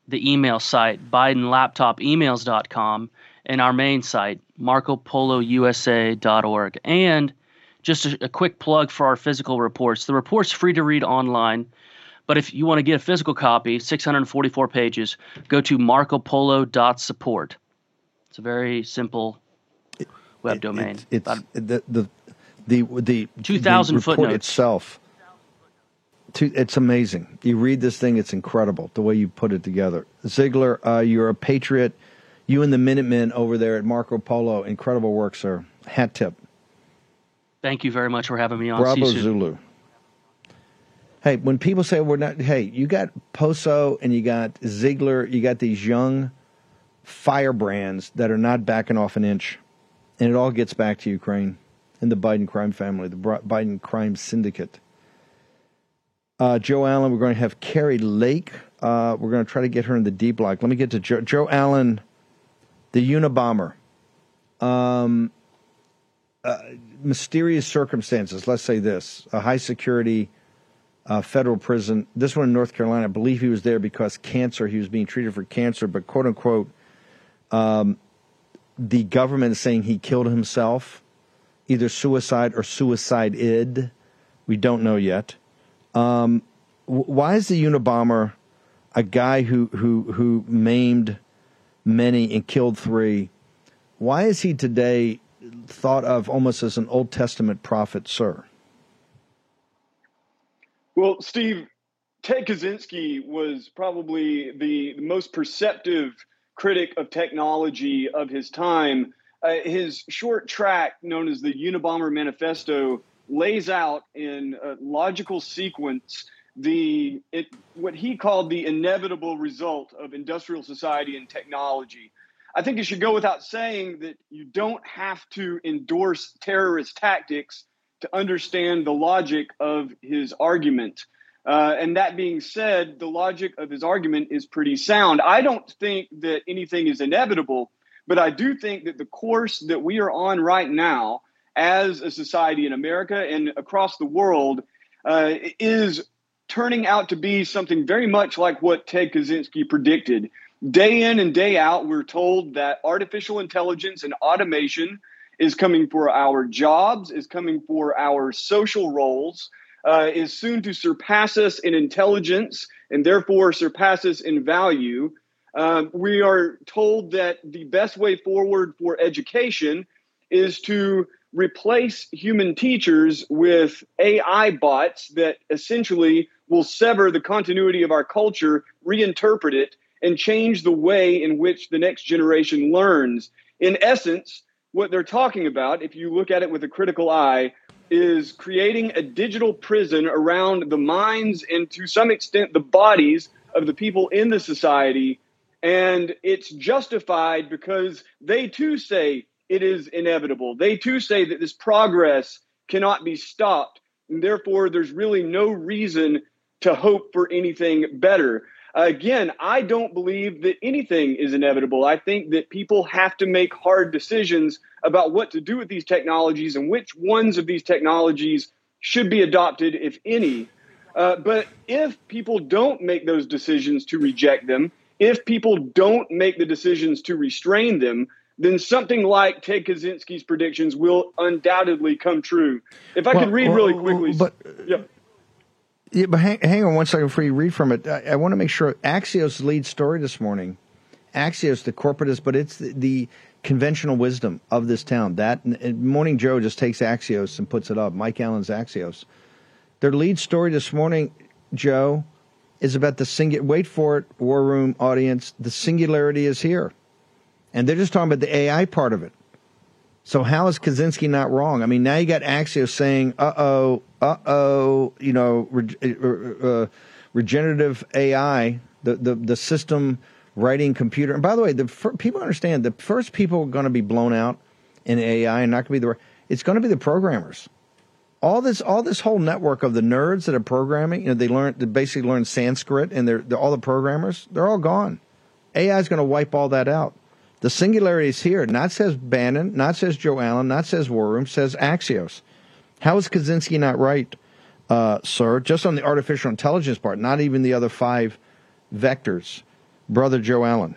The email site, BidenLaptopEmails.com. And our main site, MarcoPoloUSA.org. And just a, a quick plug for our physical reports. The report's free to read online. But if you want to get a physical copy, 644 pages, go to marcopolo.support. It's a very simple web domain. It's, it's the the the the 2,000 the footnotes. itself. To, it's amazing. You read this thing; it's incredible the way you put it together. Ziegler, uh, you're a patriot. You and the Minutemen over there at Marco Polo, incredible work, sir. Hat tip. Thank you very much for having me on. Bravo. Zulu. Hey, when people say we're not, hey, you got Poso and you got Ziegler, you got these young firebrands that are not backing off an inch, and it all gets back to Ukraine and the Biden crime family, the Biden crime syndicate. Uh, Joe Allen, we're going to have Kari Lake. Uh, we're going to try to get her in the D block. Let me get to Joe, Joe Allen, the Unabomber. Um, uh, mysterious circumstances. Let's say this: a high security uh, federal prison. This one in North Carolina. I believe he was there because cancer. He was being treated for cancer, but quote unquote, um, the government is saying he killed himself, either suicide or suicide-id. We don't know yet. Um, why is the Unabomber a guy who who who maimed many and killed three? Why is he today thought of almost as an Old Testament prophet, sir? Well, Steve, Ted Kaczynski was probably the most perceptive critic of technology of his time. Uh, his short track, known as the Unabomber Manifesto, lays out in a logical sequence the it, what he called the inevitable result of industrial society and technology. I think it should go without saying that you don't have to endorse terrorist tactics to understand the logic of his argument. Uh, and that being said, the logic of his argument is pretty sound. I don't think that anything is inevitable, but I do think that the course that we are on right now as a society in America and across the world uh, is turning out to be something very much like what Ted Kaczynski predicted. Day in and day out, we're told that artificial intelligence and automation is coming for our jobs, is coming for our social roles, uh, is soon to surpass us in intelligence and therefore surpass us in value. Um, we are told that the best way forward for education is to replace human teachers with AI bots that essentially will sever the continuity of our culture, reinterpret it, and change the way in which the next generation learns. In essence, what they're talking about, if you look at it with a critical eye, is creating a digital prison around the minds and to some extent the bodies of the people in the society. And it's justified because they too say it is inevitable. They too say that this progress cannot be stopped. And therefore, there's really no reason to hope for anything better. Again, I don't believe that anything is inevitable. I think that people have to make hard decisions about what to do with these technologies and which ones of these technologies should be adopted, if any. Uh, but if people don't make those decisions to reject them, if people don't make the decisions to restrain them, then something like Ted Kaczynski's predictions will undoubtedly come true. If I Well, could read really quickly, but- yeah. Yeah, but hang, hang on one second before you read from it. I, I want to make sure Axios' lead story this morning, Axios, the corporatist, but it's the, the conventional wisdom of this town. That Morning Joe just takes Axios and puts it up. Mike Allen's Axios. Their lead story this morning, Joe, is about the singular. Wait for it, War Room audience. The singularity is here, and they're just talking about the AI part of it. So how is Kaczynski not wrong? I mean, now you got Axios saying, "Uh oh, uh oh," you know, reg- uh, uh, regenerative AI, the, the the system writing computer. And by the way, the fir- people understand the first people going to be blown out in AI and not going to be the it's going to be the programmers. All this, all this whole network of the nerds that are programming, you know, they learn, they basically learn Sanskrit, and they're, they're all the programmers. They're all gone. AI is going to wipe all that out. The singularity is here. Not says Bannon, not says Joe Allen, not says War Room, says Axios. How is Kaczynski not right, uh, sir? Just on the artificial intelligence part, not even the other five vectors. Brother Joe Allen.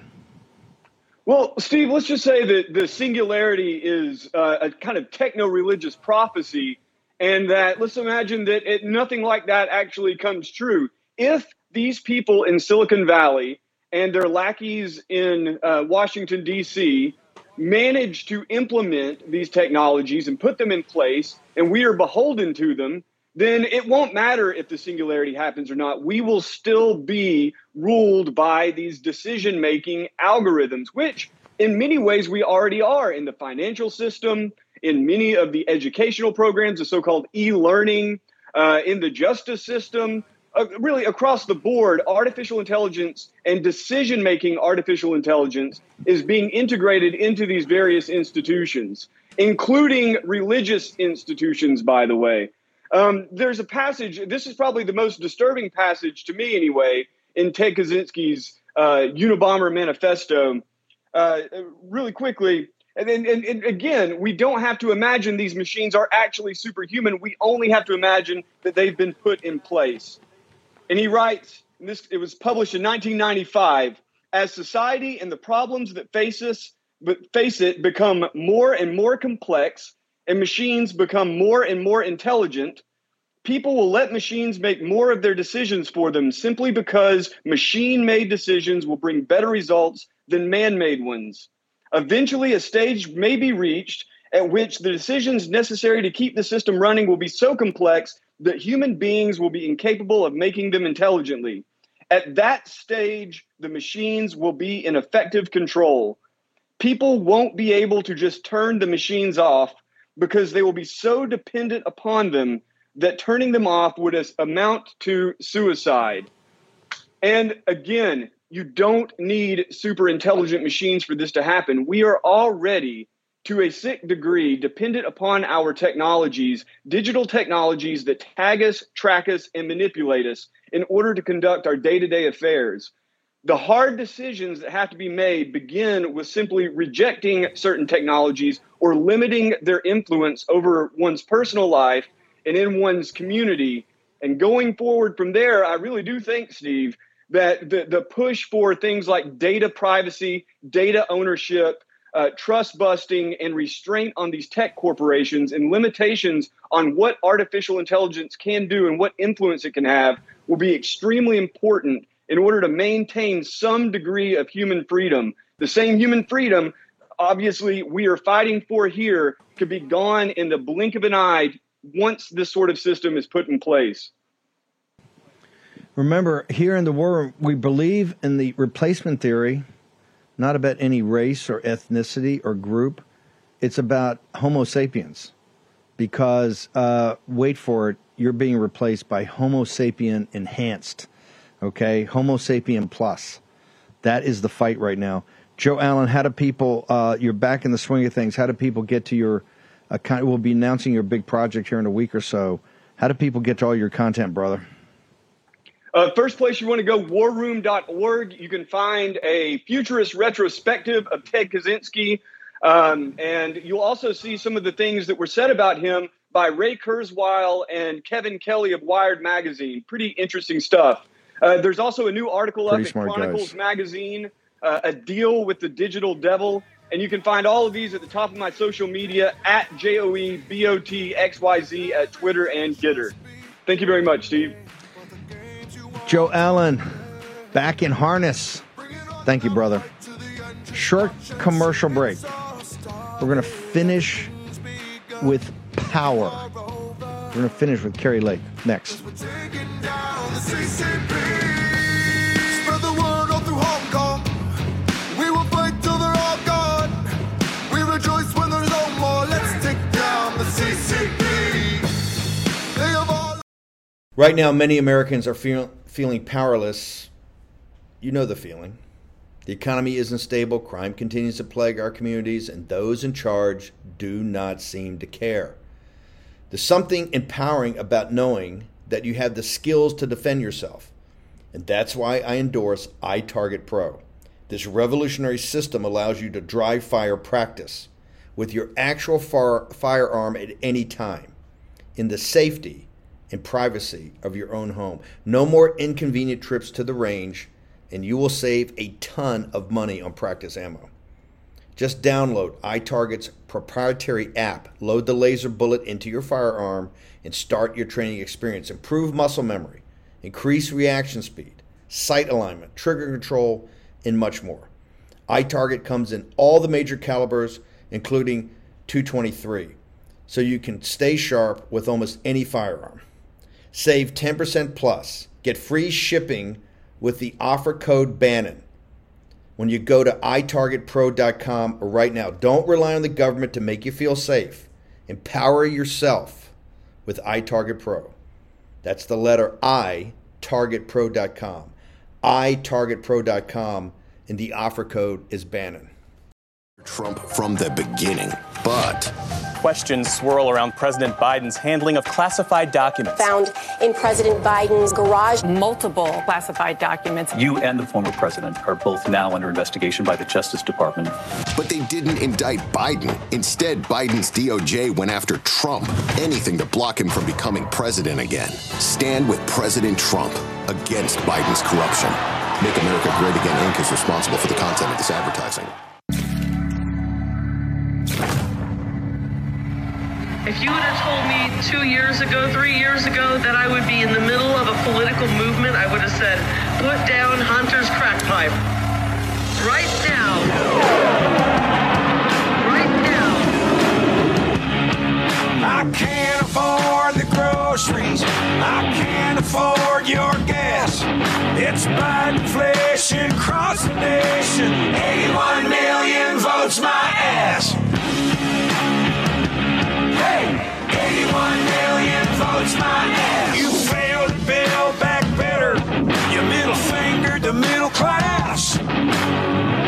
Well, Steve, let's just say that the singularity is uh, a kind of techno religious prophecy, and that let's imagine that it, nothing like that actually comes true. If these people in Silicon Valley and their lackeys in uh, Washington, D.C., manage to implement these technologies and put them in place, and we are beholden to them, then it won't matter if the singularity happens or not. We will still be ruled by these decision making algorithms, which in many ways we already are in the financial system, in many of the educational programs, the so called e learning, uh, in the justice system. Uh, really, across the board, artificial intelligence and decision making artificial intelligence is being integrated into these various institutions, including religious institutions, by the way. Um, there's a passage, this is probably the most disturbing passage to me, anyway, in Ted Kaczynski's uh, Unabomber Manifesto. Uh, really quickly, and, and, and again, we don't have to imagine these machines are actually superhuman. We only have to imagine that they've been put in place. And he writes, and this it was published in 1995, as society and the problems that face us face it become more and more complex and machines become more and more intelligent, people will let machines make more of their decisions for them simply because machine made decisions will bring better results than man made ones. Eventually, a stage may be reached at which the decisions necessary to keep the system running will be so complex that human beings will be incapable of making them intelligently. At that stage, the machines will be in effective control. People won't be able to just turn the machines off because they will be so dependent upon them that turning them off would amount to suicide. And again, you don't need super intelligent machines for this to happen. We are already, to a sick degree, dependent upon our technologies, digital technologies that tag us, track us, and manipulate us in order to conduct our day to day affairs. The hard decisions that have to be made begin with simply rejecting certain technologies or limiting their influence over one's personal life and in one's community. And going forward from there, I really do think, Steve, that the, the push for things like data privacy, data ownership, uh, trust busting, and restraint on these tech corporations and limitations on what artificial intelligence can do and what influence it can have will be extremely important in order to maintain some degree of human freedom. The same human freedom, obviously, we are fighting for here could be gone in the blink of an eye once this sort of system is put in place. Remember, here in the war we believe in the replacement theory, not about any race or ethnicity or group. It's about Homo sapiens. Because, uh, wait for it, you're being replaced by Homo sapien enhanced. Okay? Homo sapien plus. That is the fight right now. Joe Allen, how do people, uh, you're back in the swing of things, how do people get to your account? We'll be announcing your big project here in a week or so. How do people get to all your content, brother? Uh, first place you want to go, warroom.org. You can find a futurist retrospective of Ted Kaczynski. Um, and you'll also see some of the things that were said about him by Ray Kurzweil and Kevin Kelly of Wired Magazine. Pretty interesting stuff. Uh, there's also a new article Pretty up at Chronicles guys. Magazine, uh, A Deal with the Digital Devil. And you can find all of these at the top of my social media at J O E B O T X Y Z at Twitter and Gettr. Thank you very much, Steve. Joe Allen, back in harness. Thank you, brother. Short commercial break. We're going to finish with power. We're going to finish with Kari Lake next. Spread the word all through Hong Kong. We will fight till they're all gone. We rejoice when there's no more. Let's take down the CCP. They have all. Right now, many Americans are feel, feeling powerless. You know the feeling. The economy isn't stable, crime continues to plague our communities, and those in charge do not seem to care. There's something empowering about knowing that you have the skills to defend yourself. And that's why I endorse iTarget Pro. This revolutionary system allows you to dry fire practice with your actual far- firearm at any time in the safety and privacy of your own home. No more inconvenient trips to the range, and you will save a ton of money on practice ammo. Just download iTarget's proprietary app, load the laser bullet into your firearm, and start your training experience. Improve muscle memory, increase reaction speed, sight alignment, trigger control, and much more. iTarget comes in all the major calibers, including 223, so you can stay sharp with almost any firearm. Save 10% plus. Get free shipping with the offer code Bannon when you go to itargetpro.com right now. Don't rely on the government to make you feel safe. Empower yourself with iTarget Pro. That's the letter I, targetpro.com. itargetpro.com, and the offer code is Bannon. Trump from the beginning, but Questions swirl around President Biden's handling of classified documents. Found in President Biden's garage multiple classified documents. You and the former president are both now under investigation by the Justice Department. but they didn't indict Biden. Instead, Biden's DOJ went after Trump, anything to block him from becoming president again. Stand with President Trump against Biden's corruption. Make America Great Again Inc. is responsible for the content of this advertising. If you would have told me two years ago, three years ago, that I would be in the middle of a political movement, I would have said, put down Hunter's crack pipe. Right now. Right now. I can't afford the groceries. I can't afford your gas. It's Bidenflation across the nation. 81 million votes my ass. Hey, 81 million votes my ass. You failed to build back better. You middle fingered the middle class.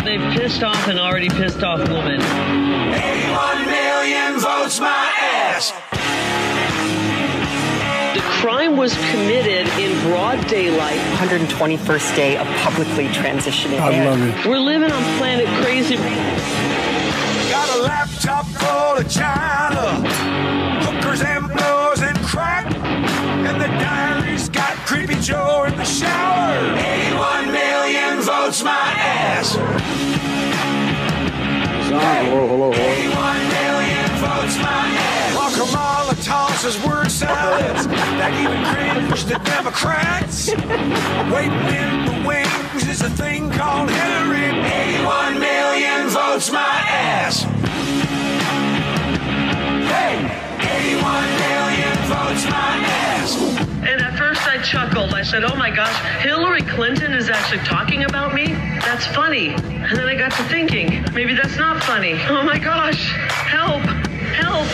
They've pissed off an already pissed off woman. 81 million votes my ass. The crime was committed in broad daylight. 121st day of publicly transitioning. I love it. We're living on planet crazy. Laptop full of China, hookers and blows and crack. And the diary's got Creepy Joe in the shower. 81 million votes my ass. Hello, Hello, hello, 81 million votes my ass. While Kamala tosses word salads that even cringe the Democrats. Waiting in the wings is a thing called Hillary. 81 million votes my ass. And at first I chuckled. I said, oh my gosh, Hillary Clinton is actually talking about me? That's funny. And then I got to thinking, maybe that's not funny. Oh my gosh, help, help.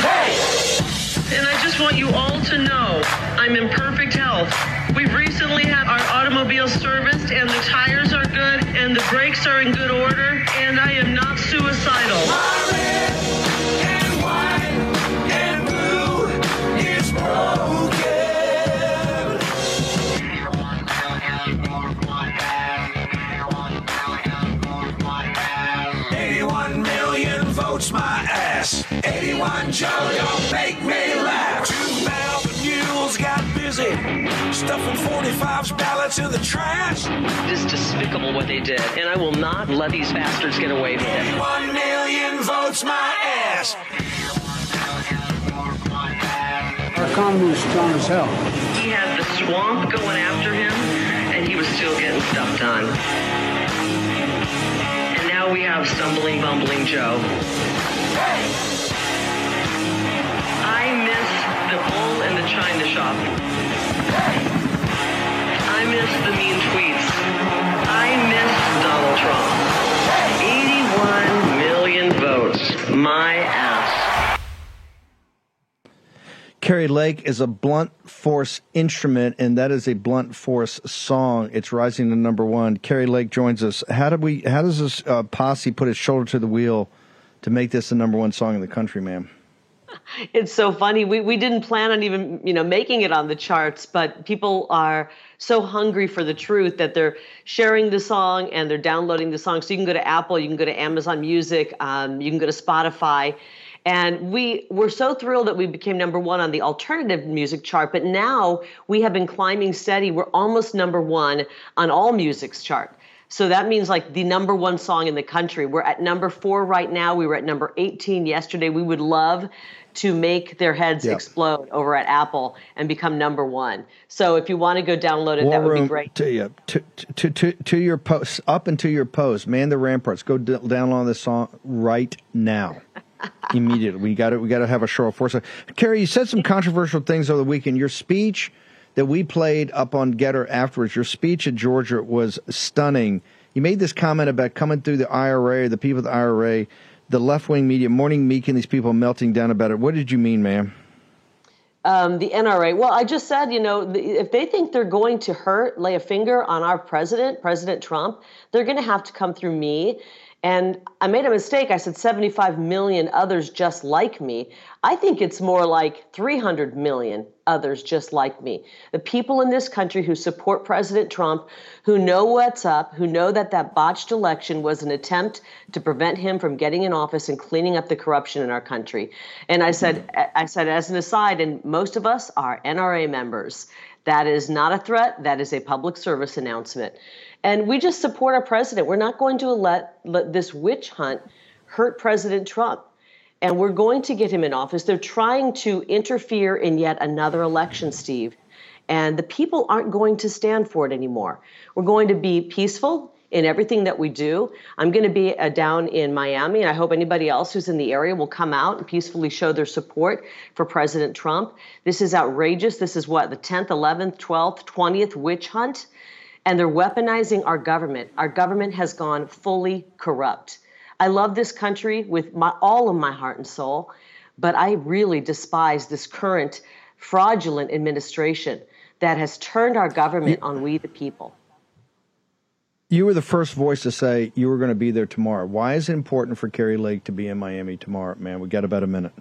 And I just want you all to know I'm in perfect health. We've recently had our automobile serviced, and the tires are good, and the brakes are in good order, 81 Joe, don't make me laugh. Two mountain mules got busy stuffing 45's ballots in the trash. It is despicable what they did, and I will not let these bastards get away with it. 81 million votes my ass. Our economy is strong as hell. He had the swamp going after him, and he was still getting stuff done. And now we have stumbling, bumbling Joe. I shop. I miss the mean tweets. I miss Donald Trump. 81 million votes. My ass. Kari Lake is a blunt force instrument, and that is a blunt force song. It's rising to number one. Kari Lake joins us. How did we? How does this uh, posse put his shoulder to the wheel to make this the number one song in the country, ma'am? It's so funny. We we didn't plan on even you know making it on the charts, but people are so hungry for the truth that they're sharing the song and they're downloading the song. So you can go to Apple, you can go to Amazon Music, um, you can go to Spotify. And we were so thrilled that we became number one on the alternative music chart. But now we have been climbing steady. We're almost number one on all music's chart. So that means like the number one song in the country. We're at number four right now. We were at number 18 yesterday. We would love to make their heads Yep. explode over at Apple and become number one. So if you want to go download it, War that would be great. To, you, to, to, to, to your post, up and to your post, man the ramparts. Go d- download this song right now. Immediately, we got to we got to have a show of force. Kari, you said some controversial things over the weekend. Your speech that we played up on Gettr afterwards, your speech at Georgia was stunning. You made this comment about coming through the IRA, the people of the IRA, the left wing media, Morning Meek, and these people melting down about it. What did you mean, ma'am? Um, the NRA. Well, I just said, you know, if they think they're going to hurt, lay a finger on our president, President Trump, they're going to have to come through me. And I made a mistake. I said 75 million others just like me. I think it's more like 300 million others just like me. The people in this country who support President Trump, who know what's up, who know that that botched election was an attempt to prevent him from getting in office and cleaning up the corruption in our country. And I said, mm-hmm. I said as an aside, and most of us are NRA members. That is not a threat. That is a public service announcement. And we just support our president. We're not going to let, let this witch hunt hurt President Trump. And we're going to get him in office. They're trying to interfere in yet another election, Steve. And the people aren't going to stand for it anymore. We're going to be peaceful in everything that we do. I'm going to be uh, down in Miami, and I hope anybody else who's in the area will come out and peacefully show their support for President Trump. This is outrageous. This is what, the 10th, 11th, 12th, 20th witch hunt? And they're weaponizing our government. Our government has gone fully corrupt. I love this country with my, all of my heart and soul, but I really despise this current fraudulent administration that has turned our government on we the people. You were the first voice to say you were going to be there tomorrow. Why is it important for Kari Lake to be in Miami tomorrow, man? We got about a minute.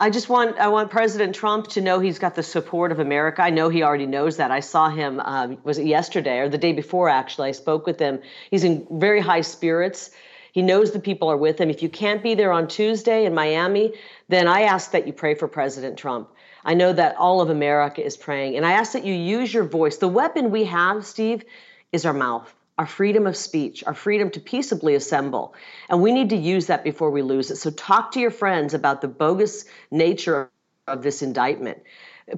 I just want I want President Trump to know he's got the support of America. I know he already knows that. I saw him um, was it yesterday or the day before actually. I spoke with him. He's in very high spirits. He knows the people are with him. If you can't be there on Tuesday in Miami, then I ask that you pray for President Trump. I know that all of America is praying, and I ask that you use your voice. The weapon we have, Steve, is our mouth our freedom of speech, our freedom to peaceably assemble. And we need to use that before we lose it. So talk to your friends about the bogus nature of this indictment.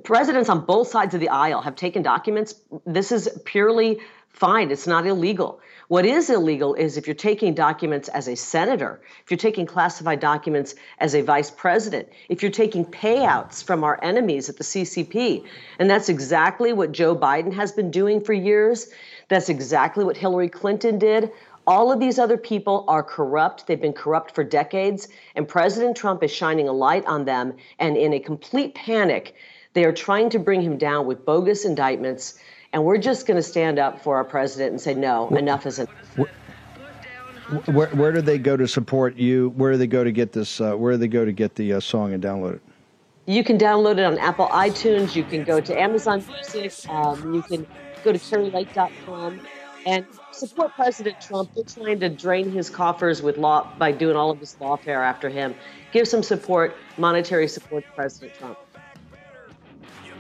Presidents on both sides of the aisle have taken documents. This is purely fine, it's not illegal. What is illegal is if you're taking documents as a senator, if you're taking classified documents as a vice president, if you're taking payouts from our enemies at the CCP. And that's exactly what Joe Biden has been doing for years. That's exactly what Hillary Clinton did. All of these other people are corrupt. They've been corrupt for decades. And President Trump is shining a light on them. And in a complete panic, they are trying to bring him down with bogus indictments. And we're just going to stand up for our president and say, no, enough is enough. Where, where do they go to support you? Where do they go to get this? Uh, where do they go to get the uh, song and download it? You can download it on Apple iTunes. You can go to Amazon Music. Um, you can go to karilake.com and support President Trump. They're trying to drain his coffers with law by doing all of this lawfare after him. Give some support, monetary support to President Trump.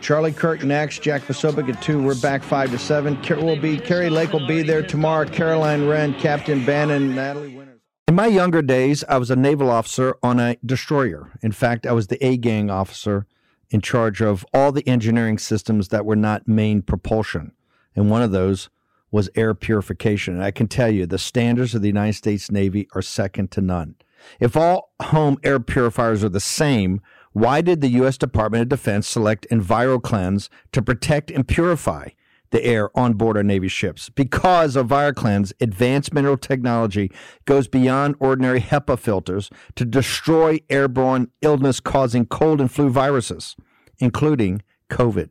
Charlie Kirk next, Jack Posobiec at two. We're back five to seven. Will be Kari Lake will be there tomorrow. Caroline Wren, Captain Bannon, Natalie Winters. In my younger days, I was a naval officer on a destroyer. In fact, I was the A gang officer in charge of all the engineering systems that were not main propulsion. And one of those was air purification. And I can tell you, the standards of the United States Navy are second to none. If all home air purifiers are the same, why did the U.S. Department of Defense select EnviroKlenz to protect and purify the air on board our Navy ships? Because EnviroKlenz advanced mineral technology goes beyond ordinary HEPA filters to destroy airborne illness causing cold and flu viruses, including COVID.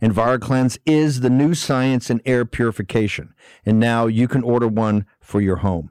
EnviroKlenz is the new science in air purification, and now you can order one for your home.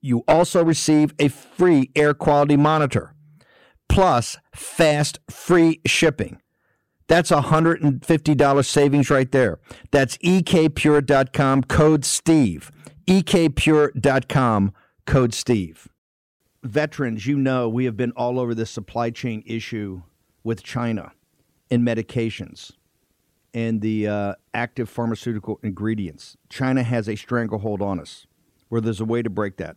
You also receive a free air quality monitor plus fast free shipping. That's a $150 savings right there. That's ekpure.com code Steve. ekpure.com code Steve. Veterans, you know, we have been all over this supply chain issue with China in medications and the uh, active pharmaceutical ingredients. China has a stranglehold on us where there's a way to break that.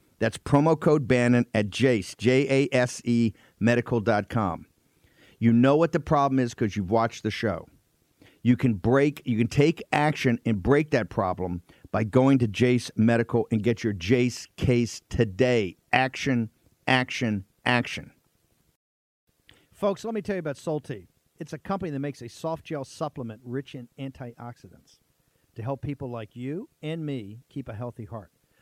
That's promo code Bannon at Jase, J A S E medical.com. You know what the problem is because you've watched the show. You can break, you can take action and break that problem by going to Jase Medical and get your Jase case today. Action, action, action. Folks, let me tell you about Solti. It's a company that makes a soft gel supplement rich in antioxidants to help people like you and me keep a healthy heart.